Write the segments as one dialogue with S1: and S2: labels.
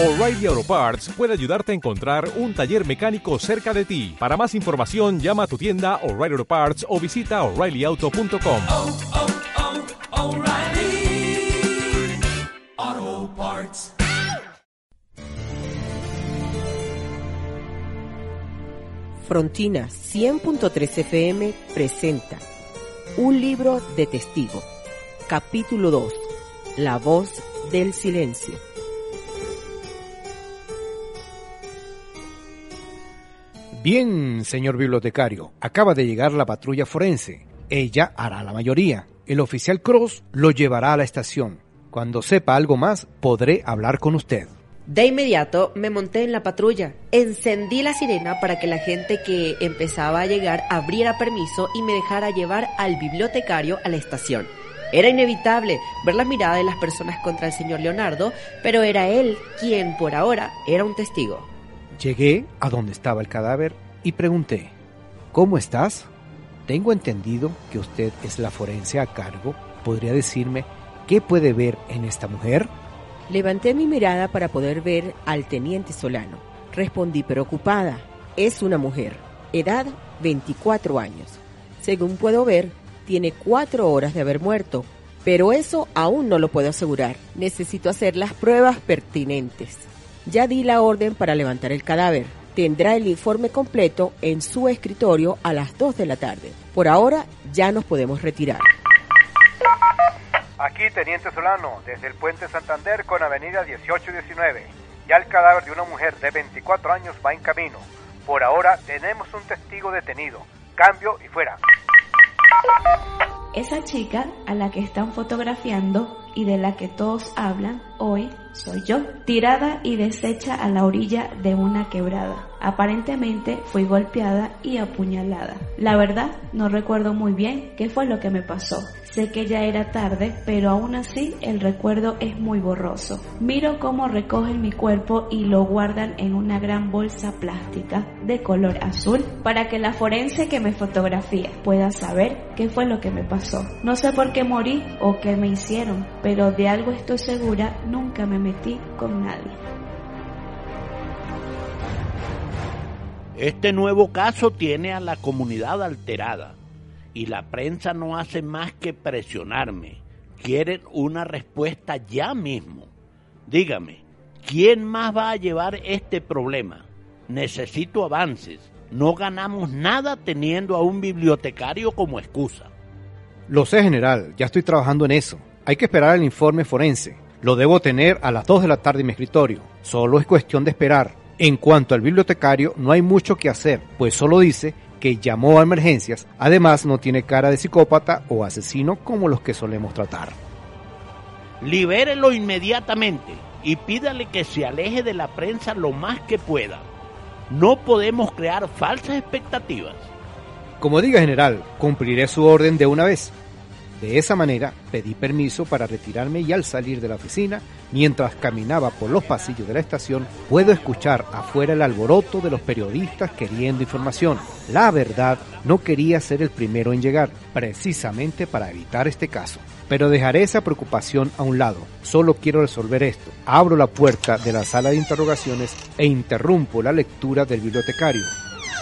S1: O'Reilly Auto Parts puede ayudarte a encontrar un taller mecánico cerca de ti. Para más información, llama a tu tienda O'Reilly Auto Parts o visita oreillyauto.com.
S2: oh, oh, Parts.
S3: Frontina 100.3 FM presenta Un libro de testigo. Capítulo 2. La voz del silencio.
S4: Bien, señor bibliotecario, acaba de llegar la patrulla forense. Ella hará la mayoría. El oficial Cross lo llevará a la estación. Cuando sepa algo más, podré hablar con usted.
S5: De inmediato me monté en la patrulla, encendí la sirena para que la gente que empezaba a llegar abriera permiso y me dejara llevar al bibliotecario a la estación. Era inevitable ver la mirada de las personas contra el señor Leonardo, pero era él quien por ahora era un testigo.
S4: Llegué a donde estaba el cadáver y pregunté, ¿Cómo estás? Tengo entendido que usted es la forense a cargo. ¿Podría decirme qué puede ver en esta mujer?
S3: Levanté mi mirada para poder ver al teniente Solano. Respondí preocupada. Es una mujer. Edad 24 años. Según puedo ver, tiene cuatro horas de haber muerto. Pero eso aún no lo puedo asegurar. Necesito hacer las pruebas pertinentes. Ya di la orden para levantar el cadáver. Tendrá el informe completo en su escritorio a las 2 de la tarde. Por ahora ya nos podemos retirar.
S6: Aquí, Teniente Solano, desde el Puente Santander con Avenida 1819. Ya el cadáver de una mujer de 24 años va en camino. Por ahora tenemos un testigo detenido. Cambio y fuera.
S7: Esa chica a la que están fotografiando y de la que todos hablan hoy soy yo, tirada y deshecha a la orilla de una quebrada. Aparentemente fui golpeada y apuñalada. La verdad, no recuerdo muy bien qué fue lo que me pasó. Sé que ya era tarde, pero aún así el recuerdo es muy borroso. Miro cómo recogen mi cuerpo y lo guardan en una gran bolsa plástica de color azul para que la forense que me fotografía pueda saber qué fue lo que me pasó. No sé por qué morí o qué me hicieron, pero de algo estoy segura, nunca me metí con nadie.
S8: Este nuevo caso tiene a la comunidad alterada y la prensa no hace más que presionarme. Quieren una respuesta ya mismo. Dígame, ¿quién más va a llevar este problema? Necesito avances. No ganamos nada teniendo a un bibliotecario como excusa.
S4: Lo sé, general, ya estoy trabajando en eso. Hay que esperar el informe forense. Lo debo tener a las 2 de la tarde en mi escritorio. Solo es cuestión de esperar. En cuanto al bibliotecario, no hay mucho que hacer, pues solo dice que llamó a emergencias. Además, no tiene cara de psicópata o asesino como los que solemos tratar.
S8: Libérelo inmediatamente y pídale que se aleje de la prensa lo más que pueda. No podemos crear falsas expectativas.
S4: Como diga general, cumpliré su orden de una vez. De esa manera pedí permiso para retirarme y al salir de la oficina, mientras caminaba por los pasillos de la estación, puedo escuchar afuera el alboroto de los periodistas queriendo información. La verdad, no quería ser el primero en llegar, precisamente para evitar este caso. Pero dejaré esa preocupación a un lado. Solo quiero resolver esto. Abro la puerta de la sala de interrogaciones e interrumpo la lectura del bibliotecario.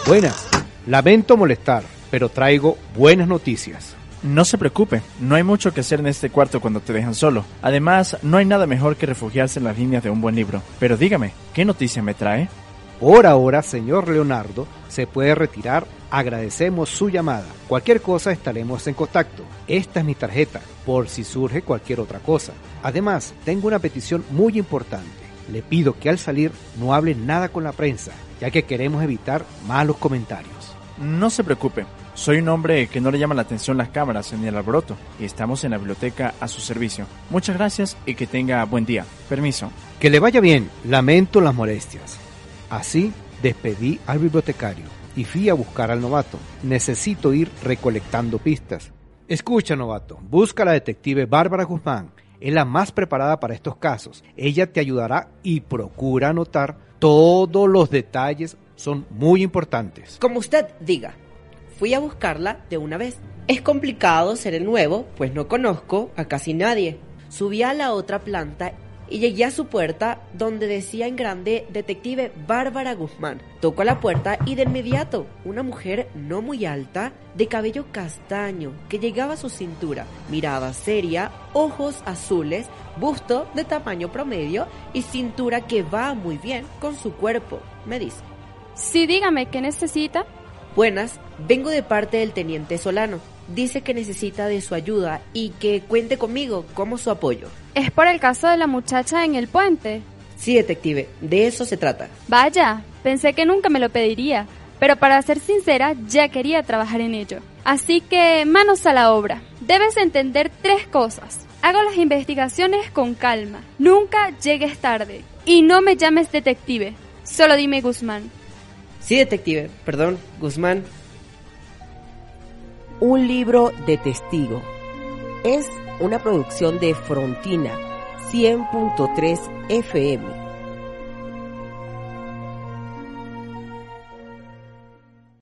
S4: Buenas. Lamento molestar, pero traigo buenas noticias.
S9: No se preocupe, no hay mucho que hacer en este cuarto cuando te dejan solo. Además, no hay nada mejor que refugiarse en las líneas de un buen libro. Pero dígame, ¿qué noticia me trae?
S4: Por ahora, señor Leonardo, se puede retirar. Agradecemos su llamada. Cualquier cosa estaremos en contacto. Esta es mi tarjeta, por si surge cualquier otra cosa. Además, tengo una petición muy importante. Le pido que al salir no hable nada con la prensa, ya que queremos evitar malos comentarios.
S9: No se preocupe, soy un hombre que no le llama la atención las cámaras ni el alboroto y estamos en la biblioteca a su servicio. Muchas gracias y que tenga buen día. Permiso.
S4: Que le vaya bien, lamento las molestias. Así despedí al bibliotecario y fui a buscar al novato. Necesito ir recolectando pistas. Escucha, novato, busca a la detective Bárbara Guzmán. Es la más preparada para estos casos. Ella te ayudará y procura anotar todos los detalles. Son muy importantes.
S5: Como usted diga. Fui a buscarla de una vez. Es complicado ser el nuevo, pues no conozco a casi nadie. Subí a la otra planta y llegué a su puerta donde decía en grande Detective Bárbara Guzmán. Tocó a la puerta y de inmediato una mujer no muy alta, de cabello castaño, que llegaba a su cintura, mirada seria, ojos azules, busto de tamaño promedio y cintura que va muy bien con su cuerpo, me dice.
S10: Sí, dígame, ¿qué necesita?
S5: Buenas, vengo de parte del teniente Solano. Dice que necesita de su ayuda y que cuente conmigo como su apoyo.
S10: ¿Es por el caso de la muchacha en el puente?
S5: Sí, detective, de eso se trata.
S10: Vaya, pensé que nunca me lo pediría, pero para ser sincera, ya quería trabajar en ello. Así que, manos a la obra. Debes entender tres cosas. Hago las investigaciones con calma. Nunca llegues tarde. Y no me llames detective. Solo dime Guzmán.
S5: Sí, detective, perdón, Guzmán.
S3: Un libro de testigo. Es una producción de Frontina 100.3 FM